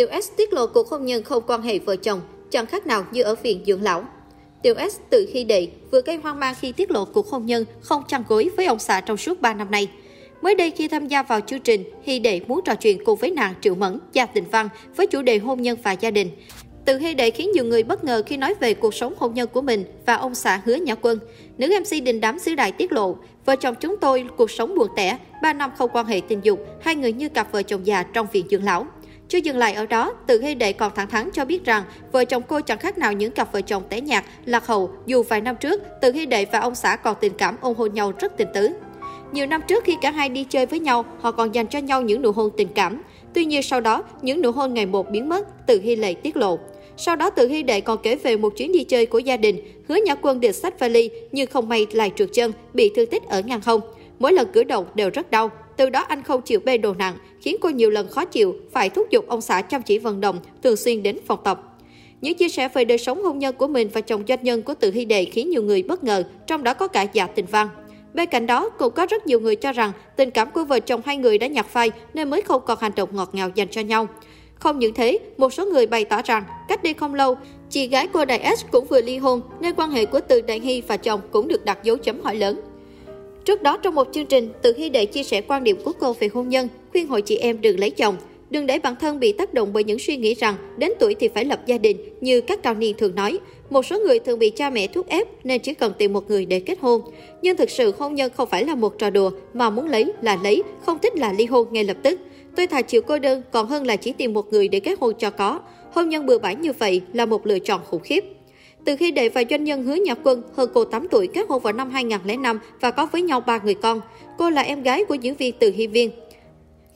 Tiểu S tiết lộ cuộc hôn nhân không quan hệ vợ chồng, chẳng khác nào như ở viện dưỡng lão. Tiểu S từ khi đệ vừa gây hoang mang khi tiết lộ cuộc hôn nhân không chăn gối với ông xã trong suốt 3 năm nay. Mới đây khi tham gia vào chương trình, Hy Đệ muốn trò chuyện cùng với nàng Triệu Mẫn, Gia Tình Văn với chủ đề hôn nhân và gia đình. Từ Hy Đệ khiến nhiều người bất ngờ khi nói về cuộc sống hôn nhân của mình và ông xã Hứa Nhã Quân. Nữ MC đình đám xứ đại tiết lộ, vợ chồng chúng tôi cuộc sống buồn tẻ, 3 năm không quan hệ tình dục, hai người như cặp vợ chồng già trong viện dưỡng lão. Chưa dừng lại ở đó, Từ Hy Đệ còn thẳng thắn cho biết rằng vợ chồng cô chẳng khác nào những cặp vợ chồng tẻ nhạt, lạc hậu dù vài năm trước, Từ Hy Đệ và ông xã còn tình cảm ôn hôn nhau rất tình tứ. Nhiều năm trước khi cả hai đi chơi với nhau, họ còn dành cho nhau những nụ hôn tình cảm. Tuy nhiên sau đó, những nụ hôn ngày một biến mất, Từ Hy Lệ tiết lộ. Sau đó Từ Hy Đệ còn kể về một chuyến đi chơi của gia đình, hứa Nhã Quân định sách vali nhưng không may lại trượt chân, bị thương tích ở ngang hông. Mỗi lần cử động đều rất đau, từ đó anh không chịu bê đồ nặng, khiến cô nhiều lần khó chịu, phải thúc giục ông xã chăm chỉ vận động, thường xuyên đến phòng tập. Những chia sẻ về đời sống hôn nhân của mình và chồng doanh nhân của Từ Hy Đệ khiến nhiều người bất ngờ, trong đó có cả Dạ Tình Văn. Bên cạnh đó, cũng có rất nhiều người cho rằng tình cảm của vợ chồng hai người đã nhạt phai nên mới không còn hành động ngọt ngào dành cho nhau. Không những thế, một số người bày tỏ rằng cách đây không lâu, chị gái cô Đại S cũng vừa ly hôn nên quan hệ của Từ Đại Hy và chồng cũng được đặt dấu chấm hỏi lớn. Trước đó trong một chương trình, Từ Hy Đệ chia sẻ quan điểm của cô về hôn nhân, khuyên hội chị em đừng lấy chồng. Đừng để bản thân bị tác động bởi những suy nghĩ rằng đến tuổi thì phải lập gia đình như các cao niên thường nói. Một số người thường bị cha mẹ thúc ép nên chỉ cần tìm một người để kết hôn. Nhưng thực sự hôn nhân không phải là một trò đùa mà muốn lấy là lấy, không thích là ly hôn ngay lập tức. Tôi thà chịu cô đơn còn hơn là chỉ tìm một người để kết hôn cho có. Hôn nhân bừa bãi như vậy là một lựa chọn khủng khiếp. Từ khi đệ và doanh nhân Hứa Nhật Quân hơn cô 8 tuổi kết hôn vào năm 2005 và có với nhau ba người con. Cô là em gái của diễn viên Từ Hy Viên.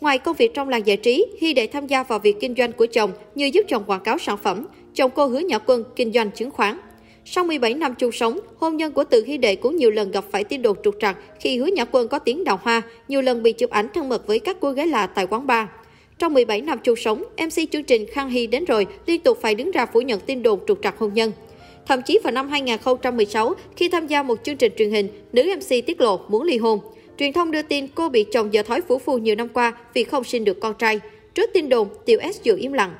Ngoài công việc trong làng giải trí, Hy Đệ tham gia vào việc kinh doanh của chồng như giúp chồng quảng cáo sản phẩm. Chồng cô Hứa Nhật Quân kinh doanh chứng khoán. Sau 17 năm chung sống, hôn nhân của Từ Hy Đệ cũng nhiều lần gặp phải tin đồn trục trặc khi Hứa Nhã Quân có tiếng đào hoa, nhiều lần bị chụp ảnh thân mật với các cô gái lạ tại quán bar. Trong 17 năm chung sống, MC chương trình Khang Hy đến rồi liên tục phải đứng ra phủ nhận tin đồn trục trặc hôn nhân. Thậm chí vào năm 2016, khi tham gia một chương trình truyền hình, nữ MC tiết lộ muốn ly hôn. Truyền thông đưa tin cô bị chồng dở thói phủ phu nhiều năm qua vì không sinh được con trai. Trước tin đồn, Tiểu S giữ im lặng.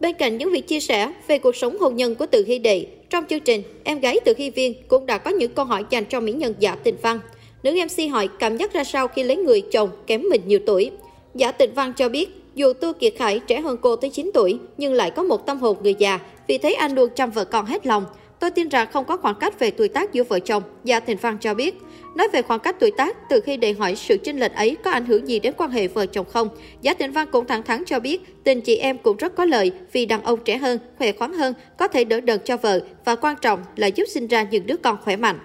Bên cạnh những việc chia sẻ về cuộc sống hôn nhân của Từ Hy Đệ, trong chương trình, em gái Từ Hy Viên cũng đã có những câu hỏi dành cho mỹ nhân Giả Tình Văn. Nữ MC hỏi cảm giác ra sao khi lấy người chồng kém mình nhiều tuổi. Giả Tình Văn cho biết, dù Tu Kiệt Khải trẻ hơn cô tới 9 tuổi, nhưng lại có một tâm hồn người già, vì thế anh luôn chăm vợ con hết lòng. Tôi tin rằng không có khoảng cách về tuổi tác giữa vợ chồng, Gia Thịnh Văn cho biết. Nói về khoảng cách tuổi tác, từ khi đề hỏi sự chênh lệch ấy có ảnh hưởng gì đến quan hệ vợ chồng không, Gia Thịnh Văn cũng thẳng thắn cho biết tình chị em cũng rất có lợi vì đàn ông trẻ hơn, khỏe khoắn hơn, có thể đỡ đần cho vợ và quan trọng là giúp sinh ra những đứa con khỏe mạnh.